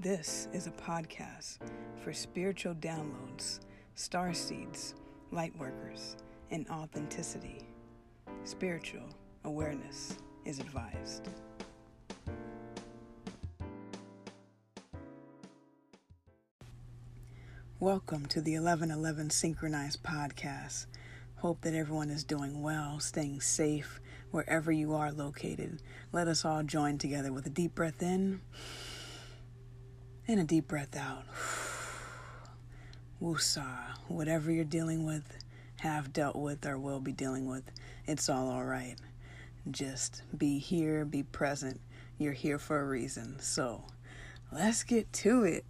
This is a podcast for spiritual downloads, star seeds, light workers, and authenticity. Spiritual awareness is advised. Welcome to the 1111 Synchronized Podcast. Hope that everyone is doing well, staying safe wherever you are located. Let us all join together with a deep breath in and a deep breath out. Woosah. Whatever you're dealing with, have dealt with, or will be dealing with, it's all alright. Just be here, be present. You're here for a reason. So let's get to it.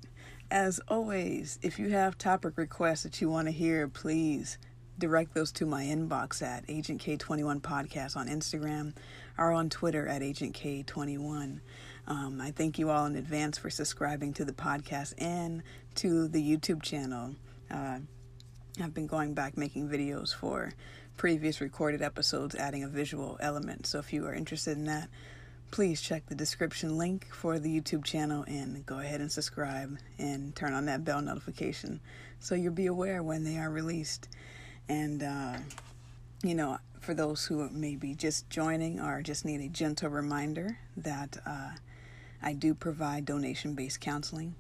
As always, if you have topic requests that you want to hear, please direct those to my inbox at Agent K21 Podcast on Instagram or on Twitter at Agent K21. Um, I thank you all in advance for subscribing to the podcast and to the YouTube channel. Uh, I've been going back making videos for previous recorded episodes, adding a visual element. So if you are interested in that, please check the description link for the YouTube channel and go ahead and subscribe and turn on that bell notification so you'll be aware when they are released. And, uh, you know, for those who may be just joining or just need a gentle reminder that uh, I do provide donation based counseling.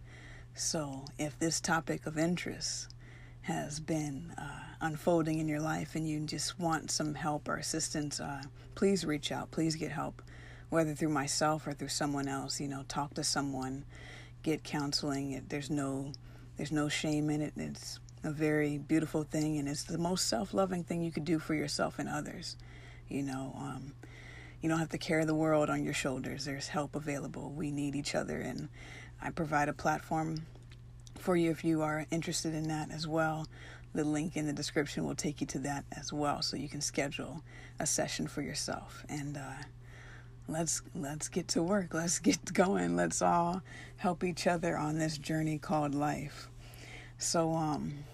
So if this topic of interest has been uh, unfolding in your life and you just want some help or assistance, uh, please reach out. Please get help, whether through myself or through someone else. You know, talk to someone, get counseling. There's no, there's no shame in it. It's a very beautiful thing, and it's the most self-loving thing you could do for yourself and others. You know, um, you don't have to carry the world on your shoulders. There's help available. We need each other, and I provide a platform for you if you are interested in that as well. The link in the description will take you to that as well, so you can schedule a session for yourself. And uh, let's let's get to work. Let's get going. Let's all help each other on this journey called life. So, um,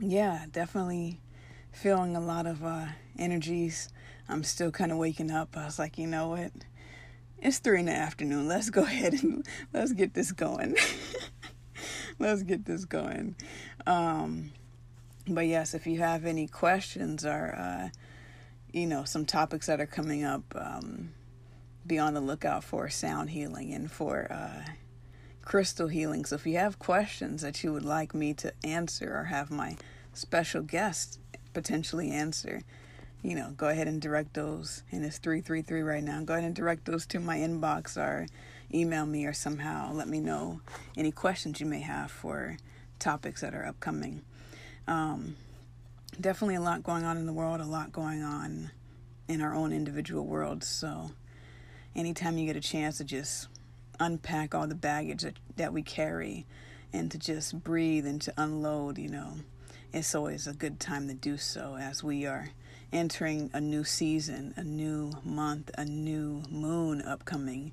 yeah, definitely feeling a lot of uh, energies. I'm still kind of waking up. I was like, you know what? It's three in the afternoon. Let's go ahead and let's get this going. let's get this going. Um, but yes, if you have any questions or, uh, you know, some topics that are coming up, um, be on the lookout for sound healing and for uh, crystal healing. So if you have questions that you would like me to answer or have my special guest potentially answer, you know, go ahead and direct those. And it's 333 right now. Go ahead and direct those to my inbox or email me or somehow let me know any questions you may have for topics that are upcoming. Um, definitely a lot going on in the world, a lot going on in our own individual worlds. So anytime you get a chance to just unpack all the baggage that, that we carry and to just breathe and to unload, you know, it's always a good time to do so as we are entering a new season, a new month, a new moon upcoming.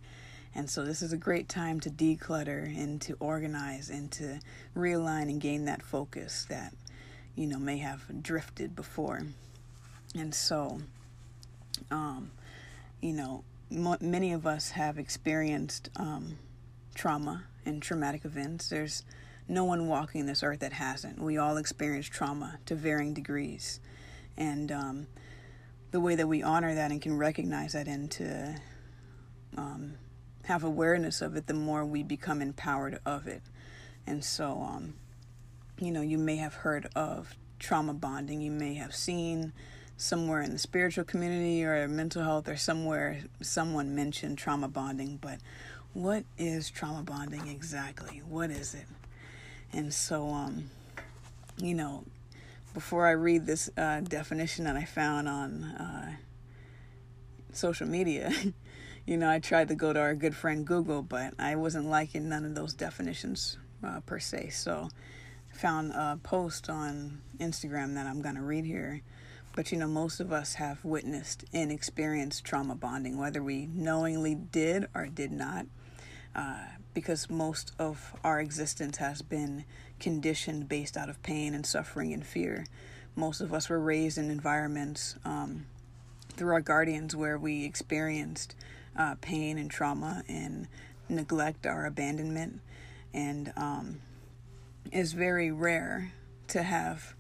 And so this is a great time to declutter and to organize and to realign and gain that focus that, you know, may have drifted before. And so, um, you know, many of us have experienced um, trauma and traumatic events. There's no one walking this earth that hasn't. We all experience trauma to varying degrees. And um, the way that we honor that and can recognize that and to um, have awareness of it, the more we become empowered of it. And so, um, you know, you may have heard of trauma bonding, you may have seen somewhere in the spiritual community or mental health or somewhere someone mentioned trauma bonding, but what is trauma bonding exactly? What is it? And so, um, you know, before I read this uh, definition that I found on uh, social media, you know, I tried to go to our good friend Google, but I wasn't liking none of those definitions uh, per se. So, I found a post on Instagram that I'm going to read here but you know, most of us have witnessed and experienced trauma bonding, whether we knowingly did or did not, uh, because most of our existence has been conditioned based out of pain and suffering and fear. Most of us were raised in environments um, through our guardians where we experienced uh, pain and trauma and neglect or abandonment. and um, it's very rare to have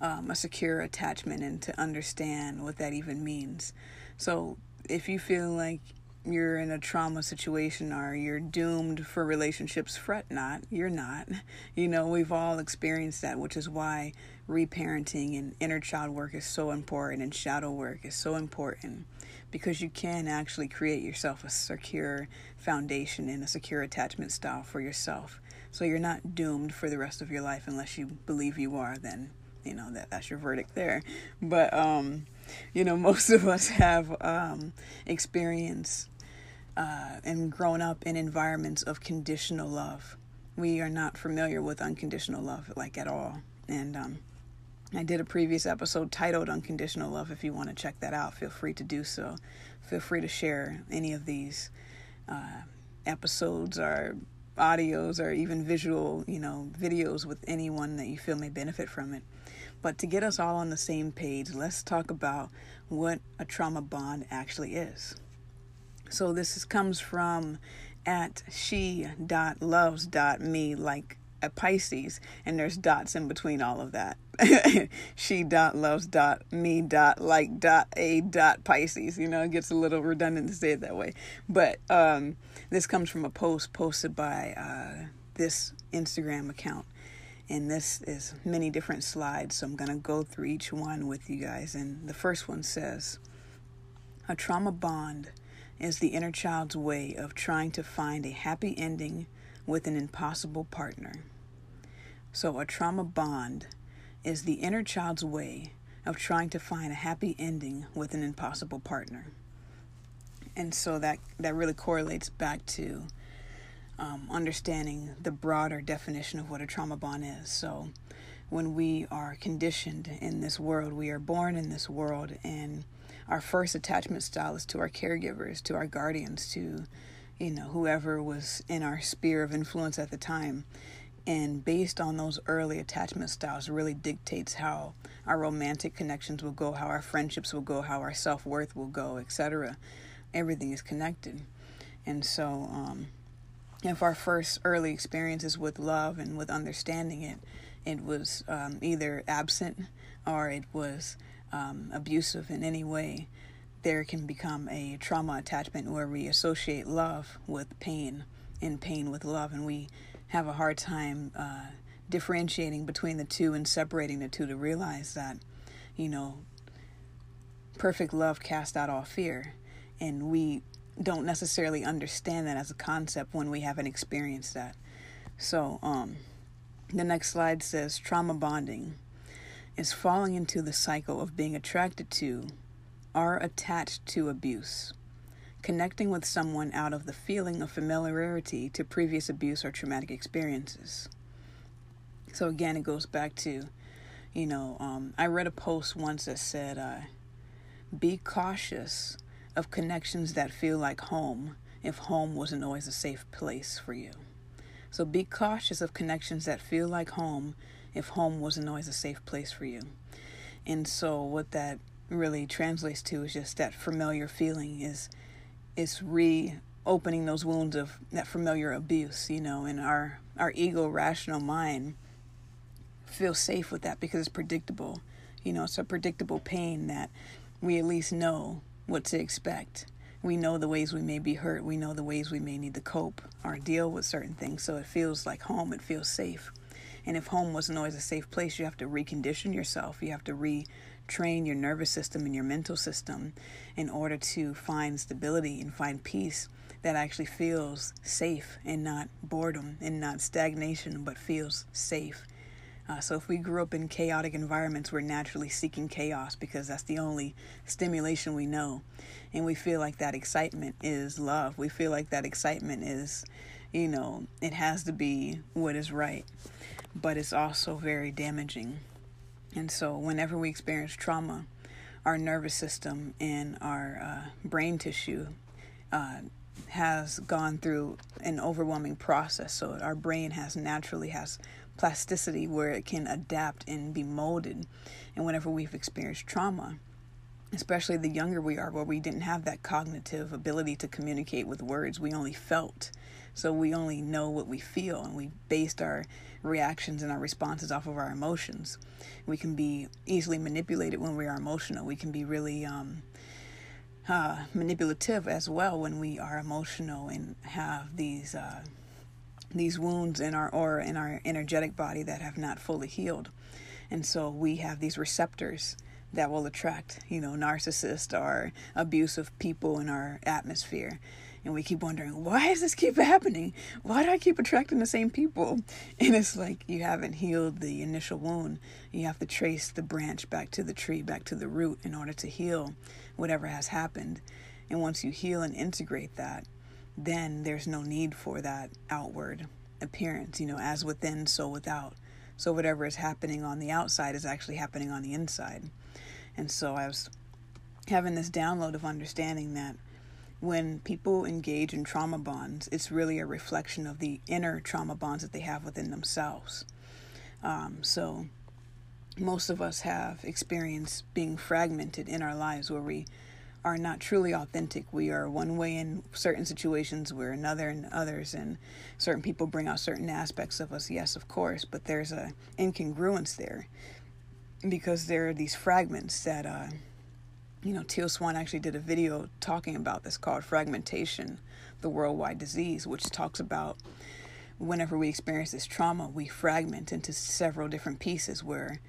um, a secure attachment and to understand what that even means. So if you feel like you're in a trauma situation or you're doomed for relationships, fret not. You're not. You know, we've all experienced that, which is why reparenting and inner child work is so important and shadow work is so important because you can actually create yourself a secure foundation and a secure attachment style for yourself. So you're not doomed for the rest of your life unless you believe you are, then you know that that's your verdict there. But um, you know, most of us have um experience uh, and grown up in environments of conditional love. We are not familiar with unconditional love, like at all. And um, I did a previous episode titled Unconditional Love. If you want to check that out, feel free to do so. Feel free to share any of these uh, episodes or audios or even visual, you know, videos with anyone that you feel may benefit from it. But to get us all on the same page, let's talk about what a trauma bond actually is. So this is, comes from at she.loves.me like a Pisces, and there's dots in between all of that. she dot loves dot me dot like dot a dot Pisces. You know, it gets a little redundant to say it that way. But um, this comes from a post posted by uh, this Instagram account. And this is many different slides, so I'm going to go through each one with you guys. And the first one says A trauma bond is the inner child's way of trying to find a happy ending with an impossible partner. So, a trauma bond is the inner child's way of trying to find a happy ending with an impossible partner. And so that, that really correlates back to um, understanding the broader definition of what a trauma bond is. So, when we are conditioned in this world, we are born in this world, and our first attachment style is to our caregivers, to our guardians, to you know whoever was in our sphere of influence at the time. And based on those early attachment styles, really dictates how our romantic connections will go, how our friendships will go, how our self worth will go, etc. Everything is connected. And so, um, if our first early experiences with love and with understanding it, it was um, either absent or it was um, abusive in any way, there can become a trauma attachment where we associate love with pain and pain with love, and we have a hard time uh, differentiating between the two and separating the two to realize that, you know, perfect love casts out all fear. And we don't necessarily understand that as a concept when we haven't experienced that. So, um, the next slide says trauma bonding is falling into the cycle of being attracted to or attached to abuse, connecting with someone out of the feeling of familiarity to previous abuse or traumatic experiences. So, again, it goes back to, you know, um, I read a post once that said, uh, be cautious of connections that feel like home if home wasn't always a safe place for you. So be cautious of connections that feel like home if home wasn't always a safe place for you. And so what that really translates to is just that familiar feeling is is reopening those wounds of that familiar abuse, you know, and our our ego rational mind feels safe with that because it's predictable. You know, it's a predictable pain that we at least know what to expect. We know the ways we may be hurt. We know the ways we may need to cope or deal with certain things. So it feels like home. It feels safe. And if home wasn't always a safe place, you have to recondition yourself. You have to retrain your nervous system and your mental system in order to find stability and find peace that actually feels safe and not boredom and not stagnation, but feels safe. Uh, so, if we grew up in chaotic environments, we're naturally seeking chaos because that's the only stimulation we know. And we feel like that excitement is love. We feel like that excitement is, you know, it has to be what is right but it's also very damaging. And so, whenever we experience trauma, our nervous system and our uh, brain tissue uh, has gone through an overwhelming process. So, our brain has naturally has plasticity where it can adapt and be molded. And whenever we've experienced trauma, especially the younger we are, where we didn't have that cognitive ability to communicate with words, we only felt. So we only know what we feel, and we based our reactions and our responses off of our emotions. We can be easily manipulated when we are emotional. We can be really um, uh, manipulative as well when we are emotional and have these uh, these wounds in our aura in our energetic body that have not fully healed, and so we have these receptors that will attract you know narcissists or abusive people in our atmosphere. And we keep wondering why does this keep happening? Why do i keep attracting the same people? And it's like you haven't healed the initial wound. You have to trace the branch back to the tree back to the root in order to heal whatever has happened. And once you heal and integrate that then there's no need for that outward appearance you know as within so without. So whatever is happening on the outside is actually happening on the inside and so i was having this download of understanding that when people engage in trauma bonds, it's really a reflection of the inner trauma bonds that they have within themselves. Um, so, most of us have experienced being fragmented in our lives where we are not truly authentic. We are one way in certain situations, we're another in others, and certain people bring out certain aspects of us. Yes, of course, but there's a incongruence there because there are these fragments that uh, you know, Teal Swan actually did a video talking about this called Fragmentation, the Worldwide Disease, which talks about whenever we experience this trauma, we fragment into several different pieces where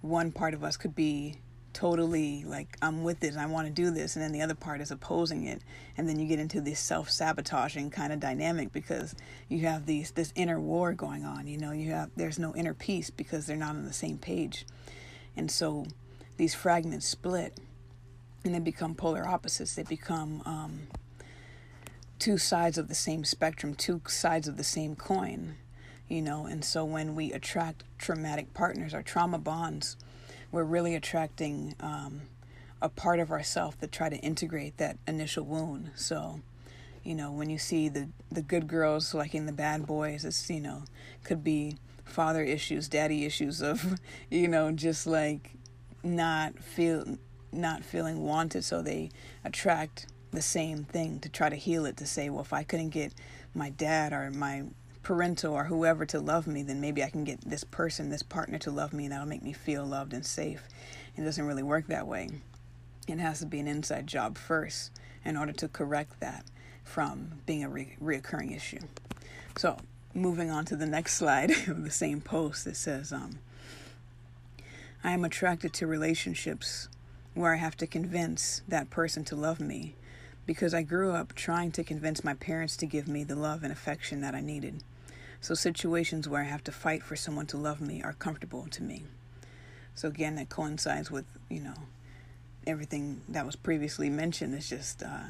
one part of us could be totally like, I'm with this, I want to do this, and then the other part is opposing it. And then you get into this self sabotaging kind of dynamic because you have these this inner war going on. You know, you have there's no inner peace because they're not on the same page. And so these fragments split and they become polar opposites. They become um, two sides of the same spectrum, two sides of the same coin, you know. And so when we attract traumatic partners or trauma bonds, we're really attracting um, a part of ourself that try to integrate that initial wound. So, you know, when you see the the good girls liking the bad boys, it's you know could be father issues, daddy issues of you know just like not feel not feeling wanted, so they attract the same thing to try to heal it to say, well, if I couldn't get my dad or my parental or whoever to love me, then maybe I can get this person, this partner to love me, and that'll make me feel loved and safe. It doesn't really work that way. It has to be an inside job first in order to correct that from being a re- reoccurring issue. So, moving on to the next slide of the same post, it says, um, I am attracted to relationships where I have to convince that person to love me because I grew up trying to convince my parents to give me the love and affection that I needed. So, situations where I have to fight for someone to love me are comfortable to me. So, again, that coincides with, you know, everything that was previously mentioned. It's just uh,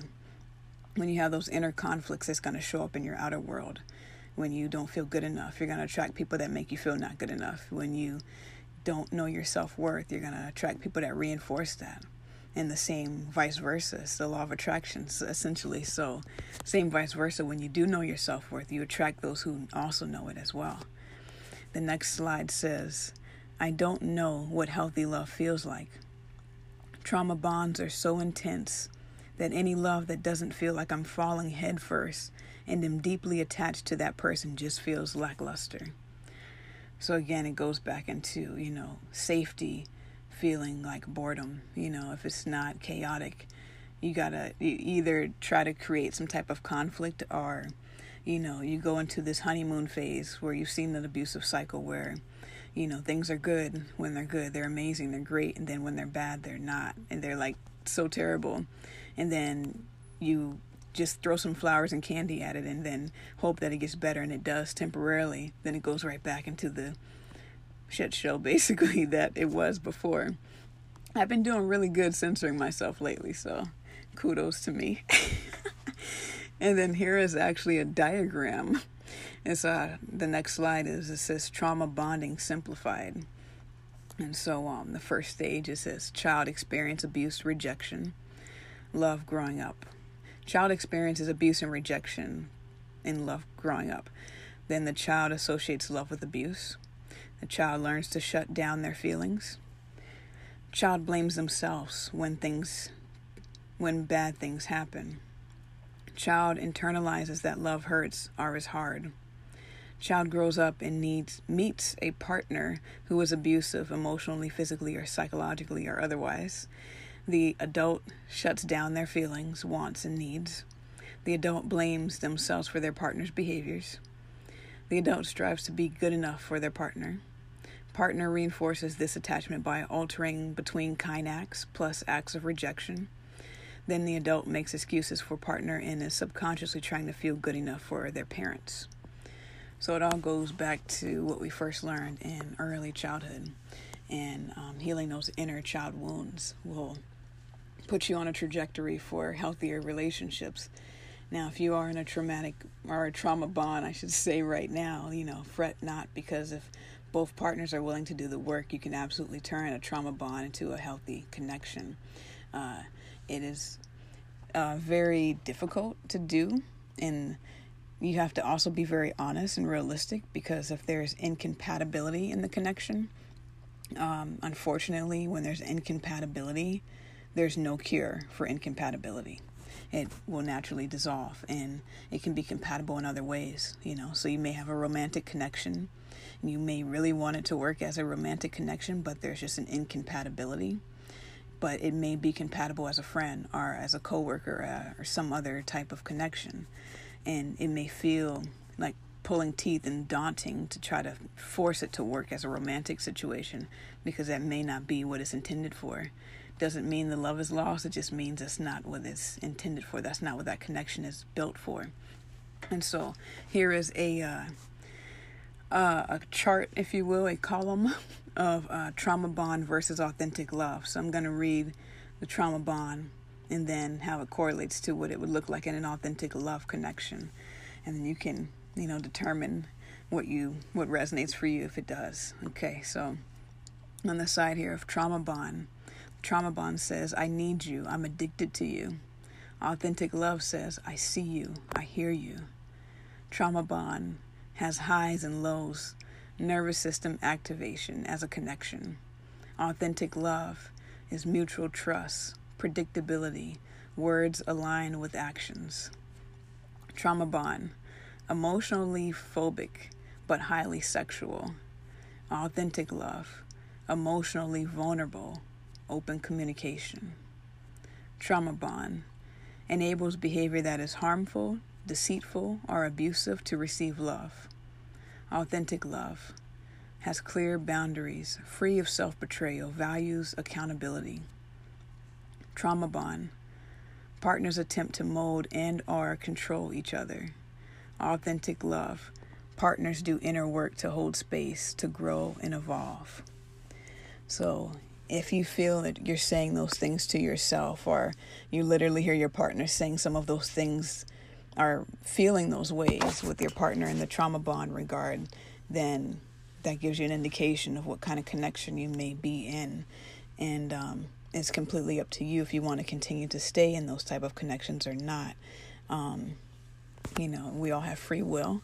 when you have those inner conflicts, it's going to show up in your outer world. When you don't feel good enough, you're going to attract people that make you feel not good enough. When you don't know your self worth, you're going to attract people that reinforce that. And the same vice versa. It's the law of attraction, essentially. So, same vice versa. When you do know your self worth, you attract those who also know it as well. The next slide says, I don't know what healthy love feels like. Trauma bonds are so intense that any love that doesn't feel like I'm falling headfirst and am deeply attached to that person just feels lackluster. So again, it goes back into, you know, safety, feeling like boredom. You know, if it's not chaotic, you gotta you either try to create some type of conflict or, you know, you go into this honeymoon phase where you've seen an abusive cycle where, you know, things are good when they're good, they're amazing, they're great, and then when they're bad, they're not, and they're like so terrible. And then you just throw some flowers and candy at it and then hope that it gets better and it does temporarily then it goes right back into the shit show basically that it was before. I've been doing really good censoring myself lately so kudos to me. And then here is actually a diagram. It's uh the next slide is it says trauma bonding simplified. And so um the first stage it says child experience abuse rejection love growing up Child experiences abuse and rejection in love growing up. Then the child associates love with abuse. The child learns to shut down their feelings. Child blames themselves when things when bad things happen. Child internalizes that love hurts or is hard. Child grows up and needs meets a partner who is abusive emotionally, physically, or psychologically, or otherwise. The adult shuts down their feelings, wants, and needs. The adult blames themselves for their partner's behaviors. The adult strives to be good enough for their partner. Partner reinforces this attachment by altering between kind acts plus acts of rejection. Then the adult makes excuses for partner and is subconsciously trying to feel good enough for their parents. So it all goes back to what we first learned in early childhood. And um, healing those inner child wounds will put you on a trajectory for healthier relationships. Now, if you are in a traumatic or a trauma bond, I should say right now, you know, fret not because if both partners are willing to do the work, you can absolutely turn a trauma bond into a healthy connection. Uh, it is uh, very difficult to do, and you have to also be very honest and realistic because if there's incompatibility in the connection, um, unfortunately, when there's incompatibility, there's no cure for incompatibility. It will naturally dissolve, and it can be compatible in other ways. You know, so you may have a romantic connection, and you may really want it to work as a romantic connection, but there's just an incompatibility but it may be compatible as a friend or as a coworker uh, or some other type of connection. And it may feel like pulling teeth and daunting to try to force it to work as a romantic situation because that may not be what it's intended for. Doesn't mean the love is lost, it just means it's not what it's intended for. That's not what that connection is built for. And so here is a uh, uh, a chart, if you will, a column of uh, trauma bond versus authentic love. So I'm going to read the trauma bond and then how it correlates to what it would look like in an authentic love connection. And then you can, you know, determine what you what resonates for you if it does. Okay, so on the side here of trauma bond, trauma bond says, I need you, I'm addicted to you. Authentic love says, I see you, I hear you. Trauma bond has highs and lows nervous system activation as a connection. Authentic love is mutual trust, predictability, words aligned with actions. Trauma bond, emotionally phobic but highly sexual. Authentic love, emotionally vulnerable, open communication. Trauma bond enables behavior that is harmful, deceitful, or abusive to receive love. Authentic love has clear boundaries, free of self betrayal, values accountability. Trauma bond. Partners attempt to mold and or control each other. Authentic love. Partners do inner work to hold space, to grow and evolve. So, if you feel that you're saying those things to yourself, or you literally hear your partner saying some of those things or feeling those ways with your partner in the trauma bond regard, then that gives you an indication of what kind of connection you may be in. And um, it's completely up to you if you want to continue to stay in those type of connections or not. Um, you know, we all have free will.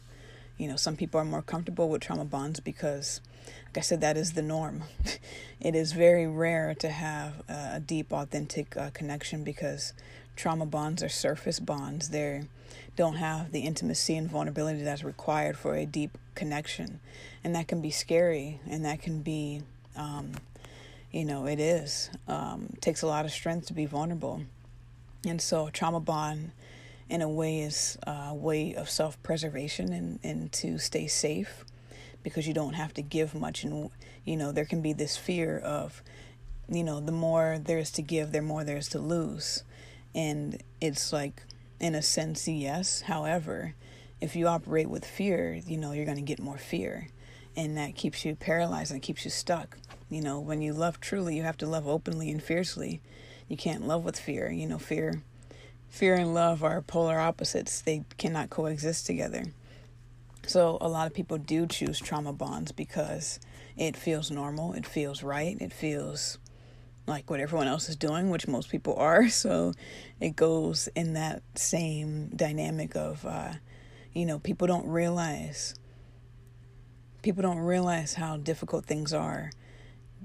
You know, some people are more comfortable with trauma bonds because, like I said, that is the norm. it is very rare to have a deep, authentic uh, connection because trauma bonds are surface bonds. They don't have the intimacy and vulnerability that's required for a deep connection. And that can be scary and that can be, um, you know, it is. Um, takes a lot of strength to be vulnerable. And so, trauma bond, in a way, is uh, a way of self preservation and, and to stay safe because you don't have to give much. And, you know, there can be this fear of, you know, the more there is to give, the more there is to lose. And it's like, in a sense, yes. However, if you operate with fear, you know, you're going to get more fear. And that keeps you paralyzed and keeps you stuck. You know, when you love truly, you have to love openly and fiercely. You can't love with fear. You know, fear fear and love are polar opposites. They cannot coexist together. So a lot of people do choose trauma bonds because it feels normal, it feels right, it feels like what everyone else is doing, which most people are. So it goes in that same dynamic of, uh, you know, people don't realize, people don't realize how difficult things are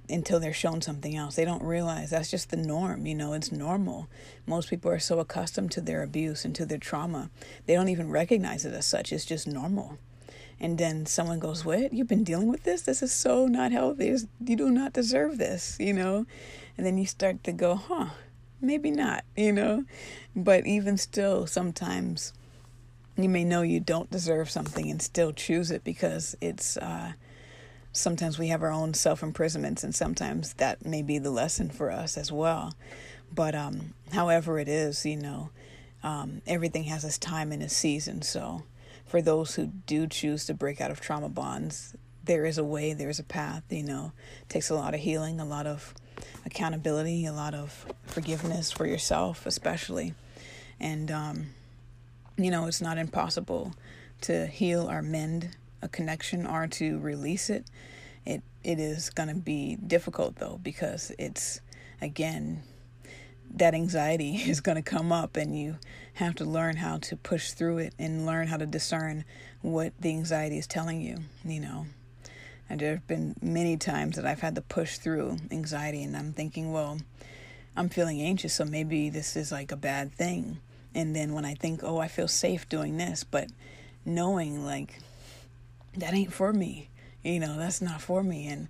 until they're shown something else. They don't realize that's just the norm, you know, it's normal. Most people are so accustomed to their abuse and to their trauma, they don't even recognize it as such. It's just normal. And then someone goes, What? You've been dealing with this? This is so not healthy. You do not deserve this, you know? And then you start to go, Huh, maybe not, you know? But even still, sometimes you may know you don't deserve something and still choose it because it's, uh, sometimes we have our own self imprisonments, and sometimes that may be the lesson for us as well. But um, however it is, you know, um, everything has its time and its season. So for those who do choose to break out of trauma bonds, there is a way, there is a path. You know, it takes a lot of healing, a lot of accountability, a lot of forgiveness for yourself, especially. And, um, you know, it's not impossible to heal or mend a connection or to release it. It it is going to be difficult though because it's again that anxiety is going to come up and you have to learn how to push through it and learn how to discern what the anxiety is telling you, you know. And there have been many times that I've had to push through anxiety and I'm thinking, well, I'm feeling anxious, so maybe this is like a bad thing. And then when I think, oh, I feel safe doing this, but knowing like that ain't for me. You know, that's not for me. And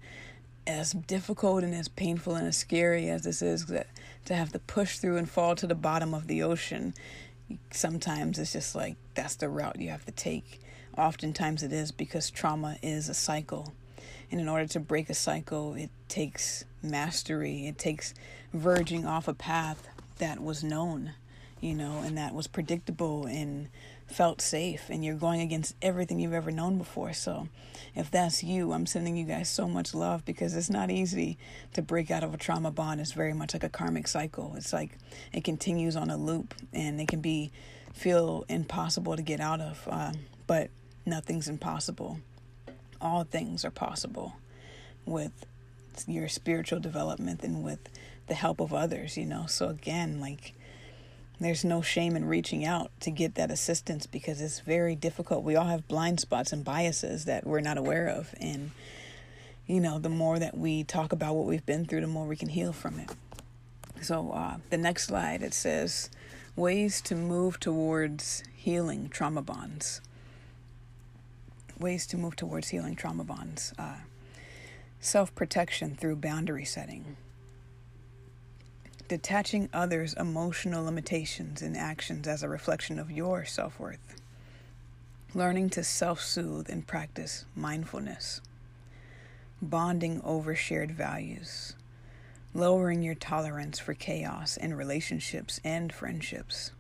as difficult and as painful and as scary as this is, to have to push through and fall to the bottom of the ocean, sometimes it's just like that's the route you have to take. Oftentimes it is because trauma is a cycle. And in order to break a cycle, it takes mastery, it takes verging off a path that was known, you know, and that was predictable and felt safe and you're going against everything you've ever known before. So, if that's you, I'm sending you guys so much love because it's not easy to break out of a trauma bond. It's very much like a karmic cycle. It's like it continues on a loop and it can be feel impossible to get out of. Uh, but nothing's impossible. All things are possible with your spiritual development and with the help of others, you know. So again, like there's no shame in reaching out to get that assistance because it's very difficult. We all have blind spots and biases that we're not aware of. And, you know, the more that we talk about what we've been through, the more we can heal from it. So, uh, the next slide it says ways to move towards healing trauma bonds. Ways to move towards healing trauma bonds. Uh, Self protection through boundary setting detaching others' emotional limitations and actions as a reflection of your self worth, learning to self soothe and practice mindfulness, bonding over shared values, lowering your tolerance for chaos in relationships and friendships.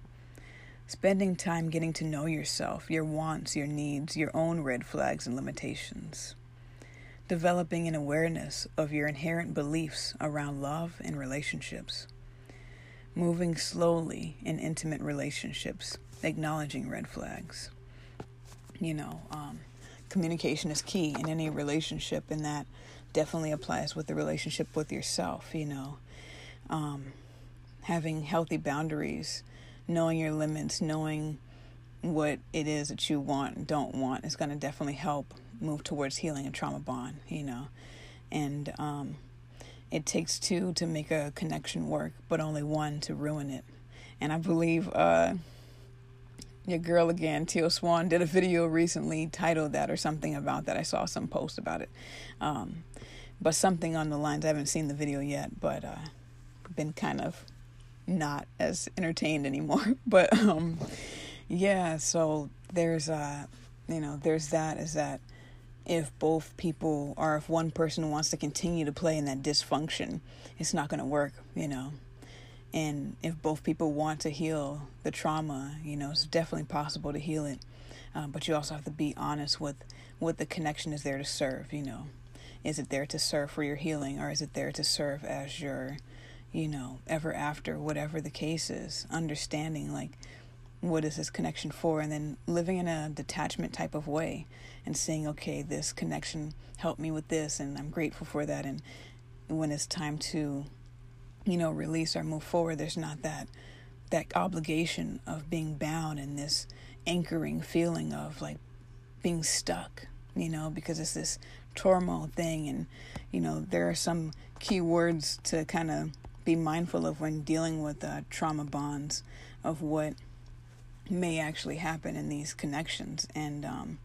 Spending time getting to know yourself, your wants, your needs, your own red flags and limitations. Developing an awareness of your inherent beliefs around love and relationships, moving slowly in intimate relationships, acknowledging red flags. You know, um, communication is key in any relationship, and that definitely applies with the relationship with yourself. You know, um, having healthy boundaries, knowing your limits, knowing what it is that you want and don't want is going to definitely help move towards healing a trauma bond. You know, and um, it takes two to make a connection work, but only one to ruin it. And I believe uh, your girl again, Teal Swan, did a video recently titled that or something about that. I saw some post about it. Um, but something on the lines, I haven't seen the video yet, but uh, been kind of not as entertained anymore. but um, yeah, so there's, uh, you know, there's that, is that if both people or if one person wants to continue to play in that dysfunction, it's not going to work, you know. And if both people want to heal the trauma, you know, it's definitely possible to heal it. Uh, but you also have to be honest with what the connection is there to serve, you know. Is it there to serve for your healing or is it there to serve as your, you know, ever after, whatever the case is? Understanding, like, what is this connection for? And then living in a detachment type of way and saying, okay, this connection helped me with this, and I'm grateful for that. And when it's time to, you know, release or move forward, there's not that that obligation of being bound in this anchoring feeling of like being stuck you know, because it's this turmoil thing. And, you know, there are some key words to kind of be mindful of when dealing with uh, trauma bonds of what may actually happen in these connections. And um,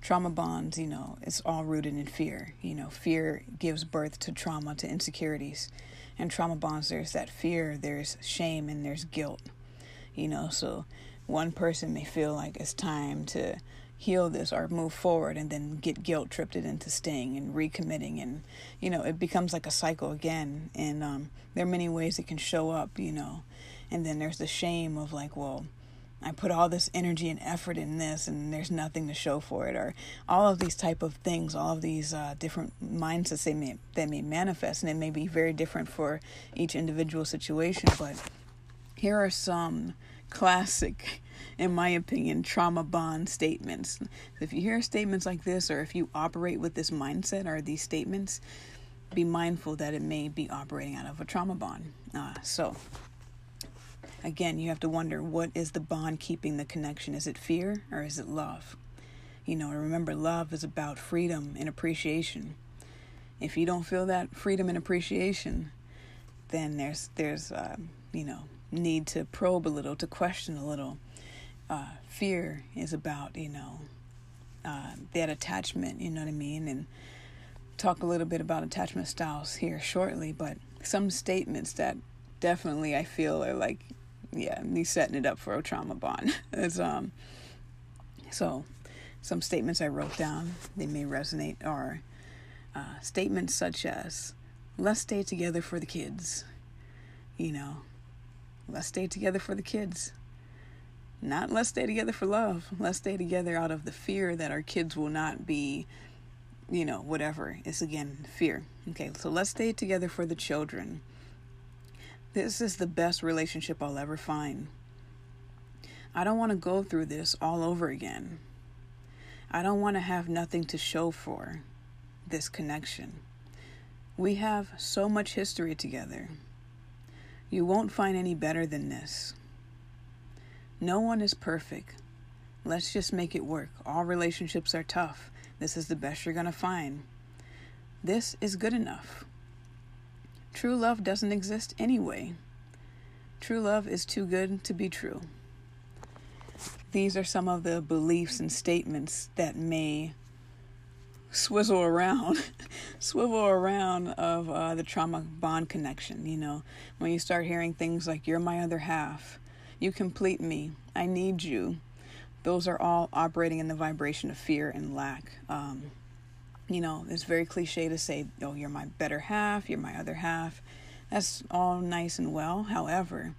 trauma bonds, you know, it's all rooted in fear. You know, fear gives birth to trauma, to insecurities. And trauma bonds, there's that fear, there's shame, and there's guilt. You know, so one person may feel like it's time to heal this or move forward and then get guilt tripped into staying and recommitting and you know it becomes like a cycle again and um, there are many ways it can show up you know and then there's the shame of like well i put all this energy and effort in this and there's nothing to show for it or all of these type of things all of these uh, different mindsets they may they may manifest and it may be very different for each individual situation but here are some classic, in my opinion, trauma bond statements. If you hear statements like this, or if you operate with this mindset or these statements, be mindful that it may be operating out of a trauma bond. Uh, so, again, you have to wonder what is the bond keeping the connection? Is it fear or is it love? You know, remember, love is about freedom and appreciation. If you don't feel that freedom and appreciation, then there's there's uh, you know need to probe a little, to question a little. Uh, fear is about, you know, uh, that attachment, you know what I mean? And talk a little bit about attachment styles here shortly, but some statements that definitely I feel are like, yeah, me setting it up for a trauma bond. it's, um, so some statements I wrote down, they may resonate, are uh, statements such as, let's stay together for the kids, you know, Let's stay together for the kids. Not let's stay together for love. Let's stay together out of the fear that our kids will not be, you know, whatever. It's again fear. Okay, so let's stay together for the children. This is the best relationship I'll ever find. I don't want to go through this all over again. I don't want to have nothing to show for this connection. We have so much history together. You won't find any better than this. No one is perfect. Let's just make it work. All relationships are tough. This is the best you're going to find. This is good enough. True love doesn't exist anyway. True love is too good to be true. These are some of the beliefs and statements that may swizzle around, swivel around of uh, the trauma bond connection. You know, when you start hearing things like, You're my other half, you complete me, I need you, those are all operating in the vibration of fear and lack. Um, you know, it's very cliche to say, Oh, you're my better half, you're my other half. That's all nice and well. However,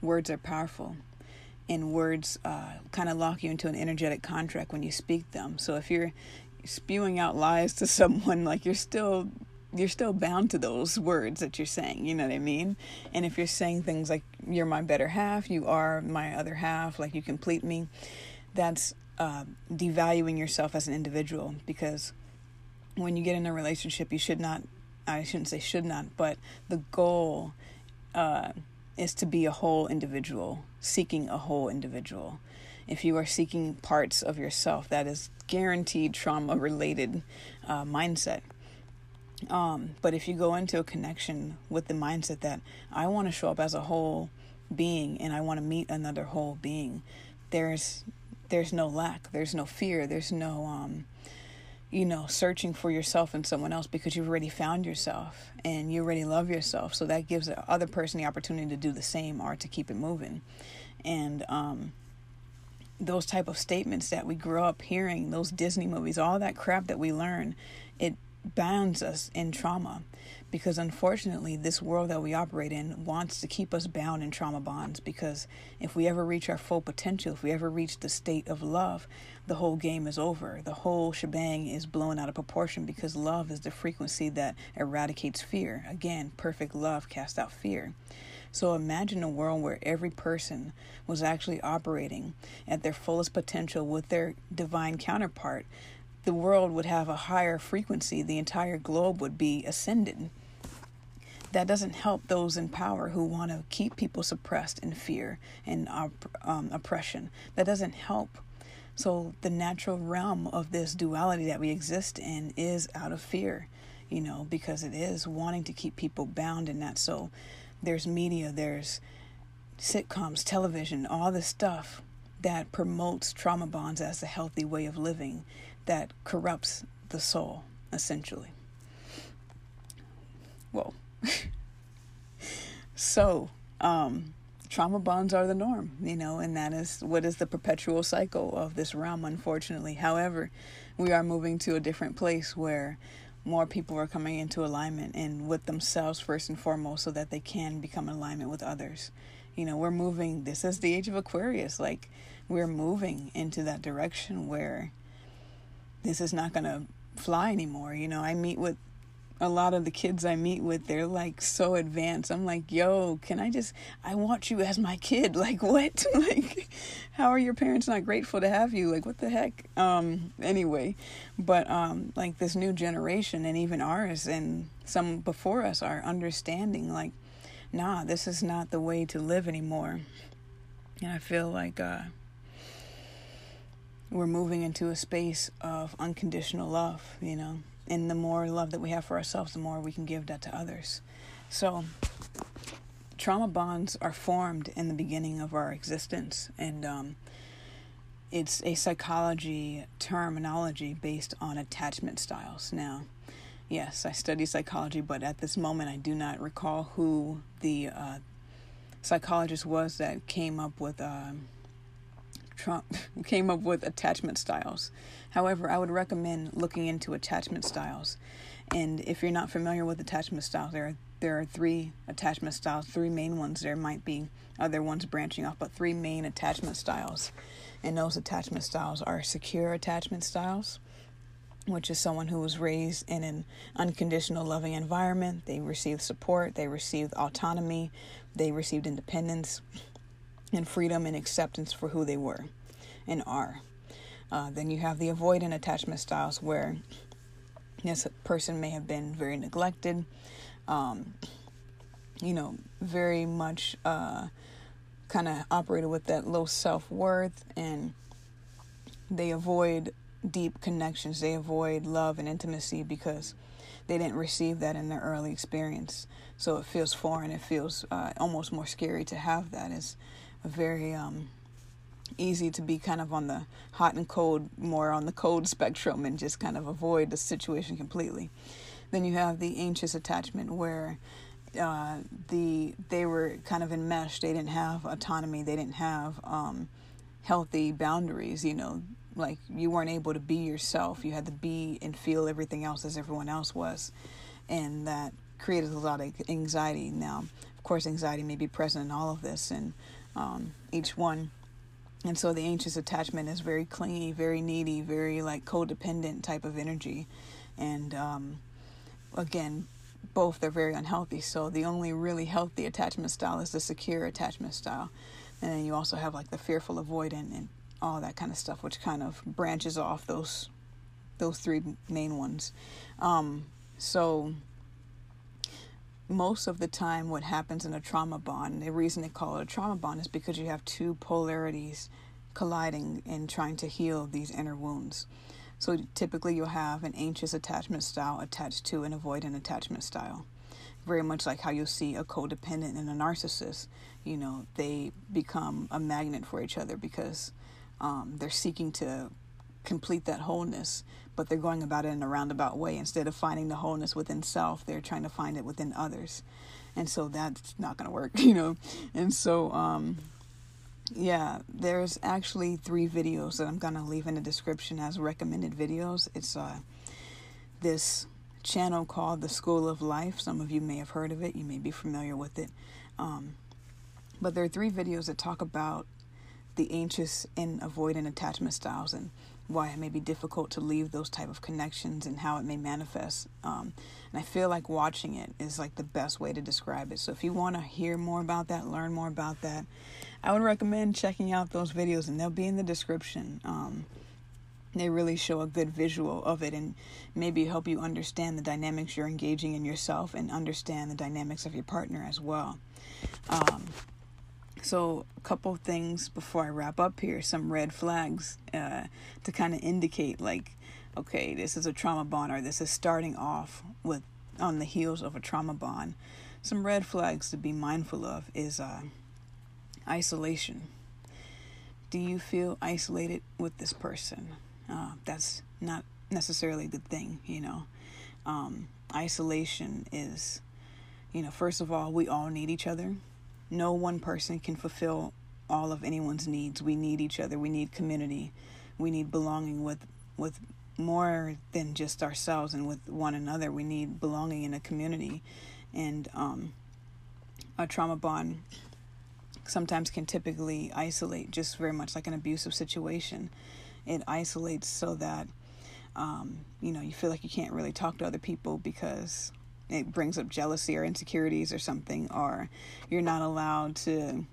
words are powerful and words uh, kind of lock you into an energetic contract when you speak them. So if you're spewing out lies to someone like you're still you're still bound to those words that you're saying you know what i mean and if you're saying things like you're my better half you are my other half like you complete me that's uh, devaluing yourself as an individual because when you get in a relationship you should not i shouldn't say should not but the goal uh, is to be a whole individual seeking a whole individual if you are seeking parts of yourself, that is guaranteed trauma related uh, mindset. Um, but if you go into a connection with the mindset that I want to show up as a whole being and I want to meet another whole being, there's there's no lack, there's no fear, there's no um, you know searching for yourself in someone else because you've already found yourself and you already love yourself. So that gives the other person the opportunity to do the same or to keep it moving. And um, those type of statements that we grow up hearing, those Disney movies, all that crap that we learn, it bounds us in trauma because unfortunately this world that we operate in wants to keep us bound in trauma bonds because if we ever reach our full potential if we ever reach the state of love the whole game is over the whole shebang is blown out of proportion because love is the frequency that eradicates fear again perfect love casts out fear so imagine a world where every person was actually operating at their fullest potential with their divine counterpart. The world would have a higher frequency, the entire globe would be ascended. That doesn't help those in power who want to keep people suppressed in fear and um, oppression. That doesn't help So the natural realm of this duality that we exist in is out of fear, you know, because it is wanting to keep people bound in that. So there's media, there's sitcoms, television, all this stuff that promotes trauma bonds as a healthy way of living that corrupts the soul, essentially. Whoa. so, um, trauma bonds are the norm, you know, and that is what is the perpetual cycle of this realm, unfortunately. However, we are moving to a different place where more people are coming into alignment and with themselves first and foremost so that they can become in alignment with others. You know, we're moving, this is the age of Aquarius. Like, we're moving into that direction where this is not going to fly anymore. You know, I meet with a lot of the kids I meet with, they're like so advanced. I'm like, yo, can I just, I want you as my kid. Like, what? like, how are your parents not grateful to have you? Like, what the heck? Um, anyway, but, um, like this new generation and even ours and some before us are understanding, like, nah, this is not the way to live anymore. And I feel like, uh, we're moving into a space of unconditional love, you know, and the more love that we have for ourselves, the more we can give that to others. So, trauma bonds are formed in the beginning of our existence, and um, it's a psychology terminology based on attachment styles. Now, yes, I study psychology, but at this moment, I do not recall who the uh, psychologist was that came up with. Uh, Trump came up with attachment styles. However, I would recommend looking into attachment styles. And if you're not familiar with attachment styles, there are, there are three attachment styles, three main ones. There might be other ones branching off, but three main attachment styles. And those attachment styles are secure attachment styles, which is someone who was raised in an unconditional loving environment. They received support, they received autonomy, they received independence and freedom and acceptance for who they were and are. Uh, then you have the avoidant attachment styles where this person may have been very neglected, um, you know, very much uh, kind of operated with that low self worth, and they avoid deep connections. They avoid love and intimacy because they didn't receive that in their early experience. So it feels foreign. It feels uh, almost more scary to have that. Is very um, easy to be kind of on the hot and cold, more on the cold spectrum, and just kind of avoid the situation completely. Then you have the anxious attachment where uh, the they were kind of enmeshed. They didn't have autonomy. They didn't have um, healthy boundaries. You know, like you weren't able to be yourself. You had to be and feel everything else as everyone else was, and that created a lot of anxiety. Now, of course, anxiety may be present in all of this, and um, each one. And so the anxious attachment is very clingy, very needy, very like codependent type of energy. And um, again, both are very unhealthy. So the only really healthy attachment style is the secure attachment style. And then you also have like the fearful avoidant and all that kind of stuff, which kind of branches off those those three main ones. Um, so most of the time what happens in a trauma bond the reason they call it a trauma bond is because you have two polarities colliding and trying to heal these inner wounds. So typically you'll have an anxious attachment style attached to an avoidant attachment style. Very much like how you'll see a codependent and a narcissist you know they become a magnet for each other because um, they're seeking to complete that wholeness, but they're going about it in a roundabout way. Instead of finding the wholeness within self, they're trying to find it within others. And so that's not going to work, you know. And so, um, yeah, there's actually three videos that I'm going to leave in the description as recommended videos. It's uh, this channel called The School of Life. Some of you may have heard of it, you may be familiar with it. Um, but there are three videos that talk about the anxious and avoidant attachment styles and why it may be difficult to leave those type of connections and how it may manifest. Um, and I feel like watching it is like the best way to describe it. So if you want to hear more about that, learn more about that, I would recommend checking out those videos, and they'll be in the description. Um, they really show a good visual of it and maybe help you understand the dynamics you're engaging in yourself and understand the dynamics of your partner as well. Um, So, a couple things before I wrap up here, some red flags uh, to kind of indicate like, okay, this is a trauma bond or this is starting off with on the heels of a trauma bond. Some red flags to be mindful of is uh, isolation. Do you feel isolated with this person? Uh, that's not necessarily a good thing, you know. Um, isolation is, you know, first of all, we all need each other no one person can fulfill all of anyone's needs. We need each other. We need community. We need belonging with with more than just ourselves and with one another. We need belonging in a community, and um, a trauma bond sometimes can typically isolate, just very much like an abusive situation. It isolates so that um, you know you feel like you can't really talk to other people because it brings up jealousy or insecurities or something, or you're not allowed to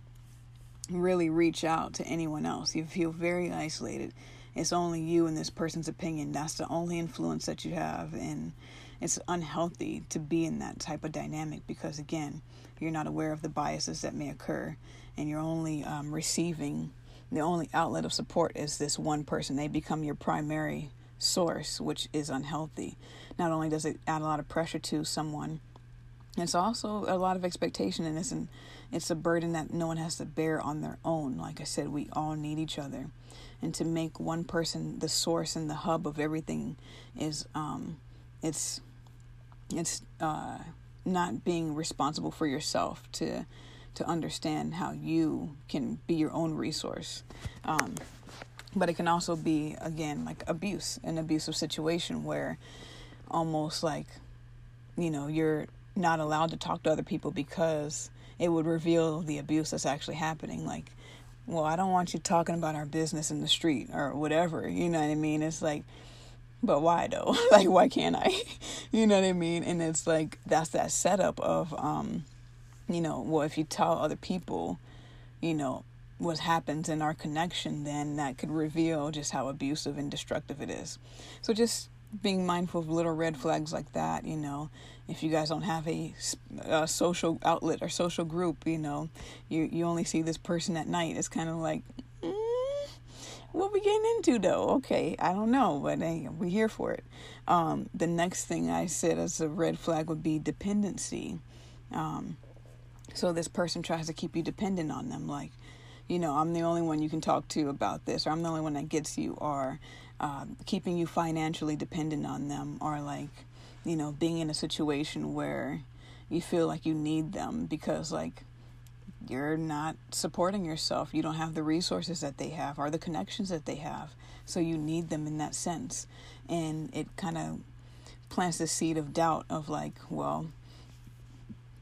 really reach out to anyone else. You feel very isolated. It's only you and this person's opinion. That's the only influence that you have. And it's unhealthy to be in that type of dynamic because, again, you're not aware of the biases that may occur and you're only um, receiving the only outlet of support is this one person. They become your primary source, which is unhealthy. Not only does it add a lot of pressure to someone, it's also a lot of expectation, and it's an, it's a burden that no one has to bear on their own. Like I said, we all need each other, and to make one person the source and the hub of everything is, um, it's, it's uh, not being responsible for yourself to to understand how you can be your own resource. Um, but it can also be again like abuse an abusive situation where almost like you know you're not allowed to talk to other people because it would reveal the abuse that's actually happening. Like well i don't want you talking about our business in the street or whatever you know what i mean? It's like but why though? Like why can't i? You know what i mean? And it's like that's that setup of um you know well if you tell other people you know what happens in our connection, then that could reveal just how abusive and destructive it is. So just being mindful of little red flags like that, you know, if you guys don't have a, a social outlet or social group, you know, you you only see this person at night. It's kind of like, mm, what we getting into though? Okay, I don't know, but hey, we're here for it. Um, the next thing I said as a red flag would be dependency. Um, so this person tries to keep you dependent on them, like you know, I'm the only one you can talk to about this, or I'm the only one that gets you, or uh, keeping you financially dependent on them, or like, you know, being in a situation where you feel like you need them because, like, you're not supporting yourself. You don't have the resources that they have or the connections that they have. So you need them in that sense. And it kind of plants the seed of doubt of, like, well,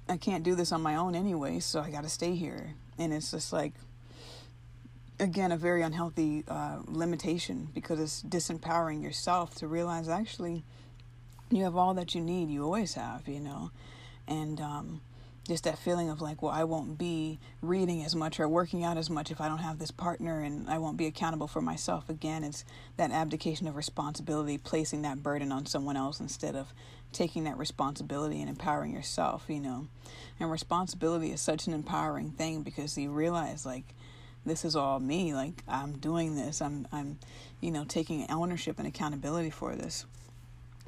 I can't do this on my own anyway, so I got to stay here. And it's just like, again a very unhealthy uh, limitation because it's disempowering yourself to realize actually you have all that you need you always have you know? And um, just that feeling of like well i won't be reading as much or working out as much if i don't have this partner and i won't be accountable for myself again. It's that abdication of responsibility placing that burden on someone else instead of taking that responsibility and empowering yourself you know? And responsibility is such an empowering thing because you realize like this is all me like i'm doing this i'm i'm you know taking ownership and accountability for this.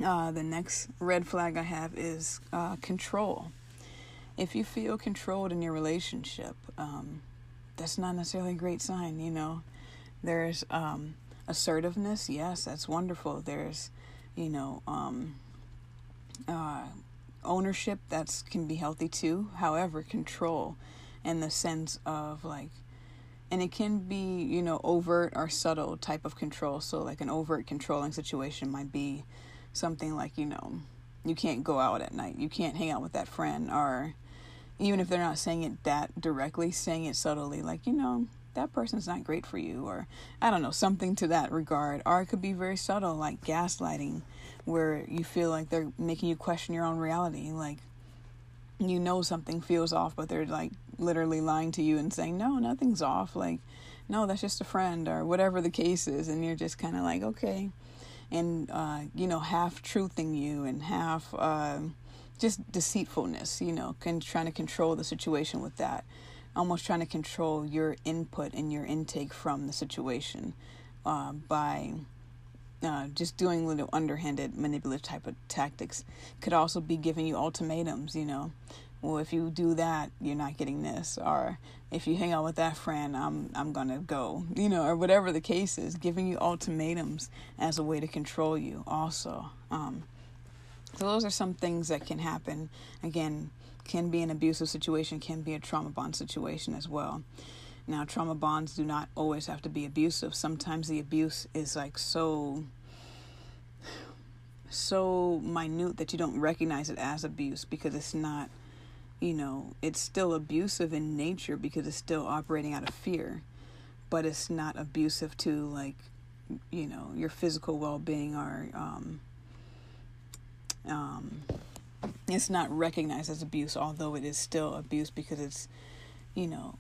Uh, the next red flag i have is uh, control. If you feel controlled in your relationship um, that's not necessarily a great sign you know. There's um, assertiveness yes that's wonderful. There's you know um, uh, ownership that's can be healthy too. However control in the sense of like and it can be you know overt or subtle type of control. So like an overt controlling situation might be something like you know you can't go out at night. You can't hang out with that friend or even if they're not saying it that directly saying it subtly like you know that person's not great for you or i don't know something to that regard. Or it could be very subtle like gaslighting where you feel like they're making you question your own reality. Like you know something feels off, but they're like literally lying to you and saying, no, nothing's off. Like, no, that's just a friend or whatever the case is. And you're just kind of like, okay. And, uh, you know, half truthing you and half uh, just deceitfulness, you know, trying to control the situation with that. almost trying to control your input and your intake from the situation uh, by uh, just doing little underhanded manipulative type of tactics could also be giving you ultimatums you know well if you do that you're not getting this. Or if you hang out with that friend i'm i'm gonna go. You know or whatever the case is giving you ultimatums as a way to control you also. Um, so those are some things that can happen. Again can be an abusive situation can be a trauma bond situation as well. Now, trauma bonds do not always have to be abusive. Sometimes the abuse is like so so minute that you don't recognize it as abuse because it's not, you know, it's still abusive in nature because it's still operating out of fear, but it's not abusive to like, you know, your physical well-being or um, um, it's not recognized as abuse, although it is still abuse because it's, you know,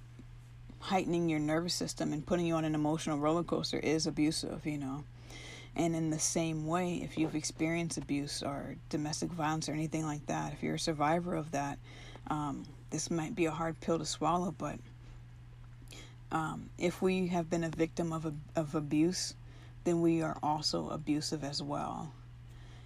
heightening your nervous system and putting you on an emotional roller coaster is abusive, you know. And in the same way, if you've experienced abuse or domestic violence or anything like that, if you're a survivor of that, um, this might be a hard pill to swallow. But um, if we have been a victim of, of abuse, then we are also abusive as well.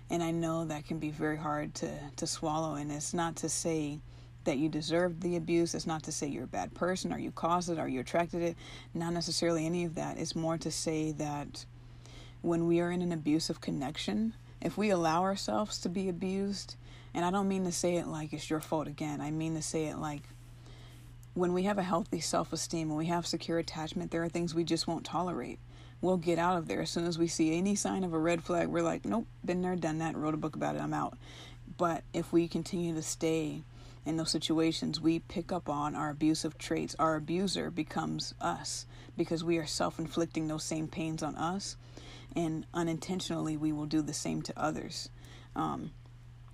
And I know that can be very hard to, to swallow. And it's not to say that you deserve the abuse. It's not to say you're a bad person or you caused it or you attracted it. Not necessarily any of that. It's more to say that when we are in an abusive connection, if we allow ourselves to be abused, and I don't mean to say it like it's your fault again, I mean to say it like when we have a healthy self esteem, when we have secure attachment, there are things we just won't tolerate. We'll get out of there as soon as we see any sign of a red flag. We're like, nope, been there, done that, wrote a book about it, I'm out. But if we continue to stay in those situations, we pick up on our abusive traits. Our abuser becomes us because we are self inflicting those same pains on us, and unintentionally, we will do the same to others. Um,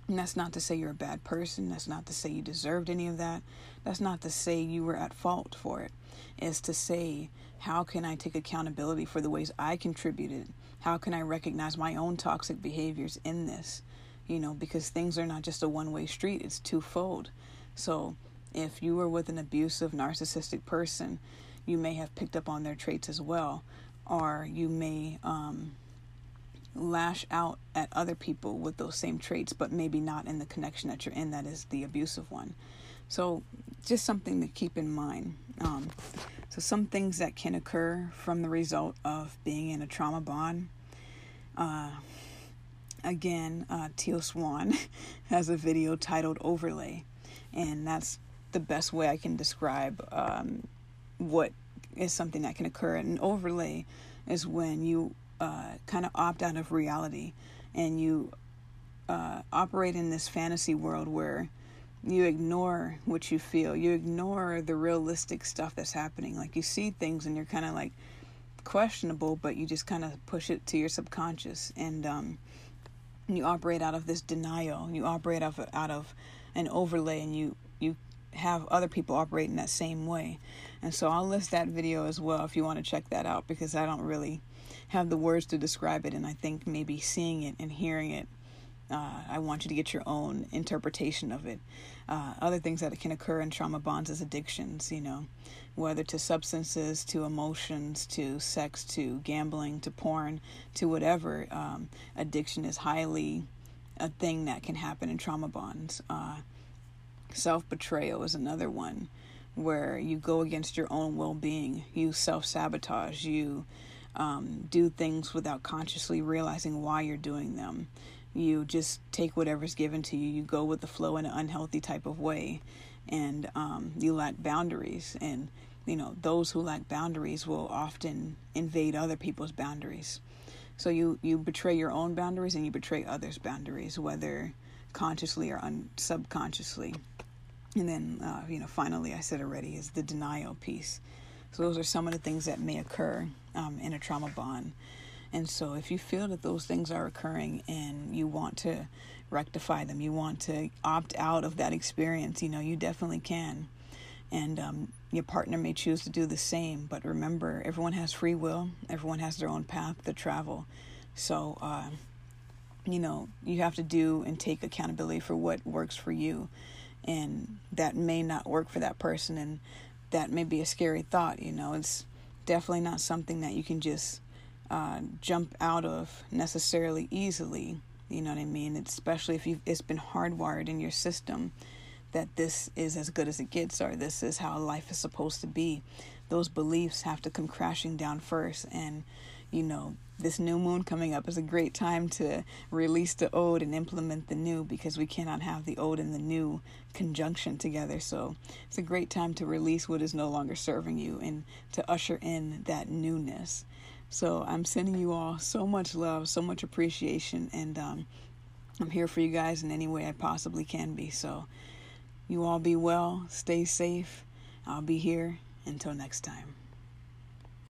and that's not to say you're a bad person. That's not to say you deserved any of that. That's not to say you were at fault for it. It's to say, how can I take accountability for the ways I contributed? How can I recognize my own toxic behaviors in this? you know, because things are not just a one way street, it's twofold. So if you were with an abusive, narcissistic person, you may have picked up on their traits as well, or you may um, lash out at other people with those same traits, but maybe not in the connection that you're in, that is the abusive one. So, just something to keep in mind. Um, so, some things that can occur from the result of being in a trauma bond. Uh, again, uh, Teal Swan has a video titled Overlay, and that's the best way I can describe um, what is something that can occur. An overlay is when you uh, kind of opt out of reality and you uh, operate in this fantasy world where you ignore what you feel, you ignore the realistic stuff that's happening. Like you see things and you're kind of like questionable, but you just kind of push it to your subconscious and um, you operate out of this denial. You operate out of, out of an overlay, and you you have other people operate in that same way. And so I'll list that video as well if you want to check that out because I don't really have the words to describe it, and I think maybe seeing it and hearing it uh, I want you to get your own interpretation of it. Uh, other things that can occur in trauma bonds is addictions, you know, whether to substances, to emotions, to sex, to gambling, to porn, to whatever. Um, addiction is highly a thing that can happen in trauma bonds. Uh, self betrayal is another one where you go against your own well being, you self sabotage, you um, do things without consciously realizing why you're doing them. You just take whatever's given to you you go with the flow in an unhealthy type of way and um, you lack boundaries. And you know those who lack boundaries will often invade other people's boundaries. So you you betray your own boundaries and you betray others boundaries whether consciously or un- subconsciously. And then uh, you know finally i said already is the denial piece. So those are some of the things that may occur um, in a trauma bond and so, if you feel that those things are occurring and you want to rectify them, you want to opt out of that experience, you know, you definitely can. And um, your partner may choose to do the same. But remember, everyone has free will, everyone has their own path to travel. So, uh, you know, you have to do and take accountability for what works for you. And that may not work for that person. And that may be a scary thought. You know, it's definitely not something that you can just uh, jump out of necessarily easily. You know what I mean? It's especially if you it's been hardwired in your system that this is as good as it gets or this is how life is supposed to be. Those beliefs have to come crashing down first and you know this new moon coming up is a great time to release the old and implement the new because we cannot have the old and the new conjunction together. So it's a great time to release what is no longer serving you and to usher in that newness. So I'm sending you all so much love, so much appreciation, and um, I'm here for you guys in any way I possibly can be. So you all be well, stay safe. I'll be here until next time.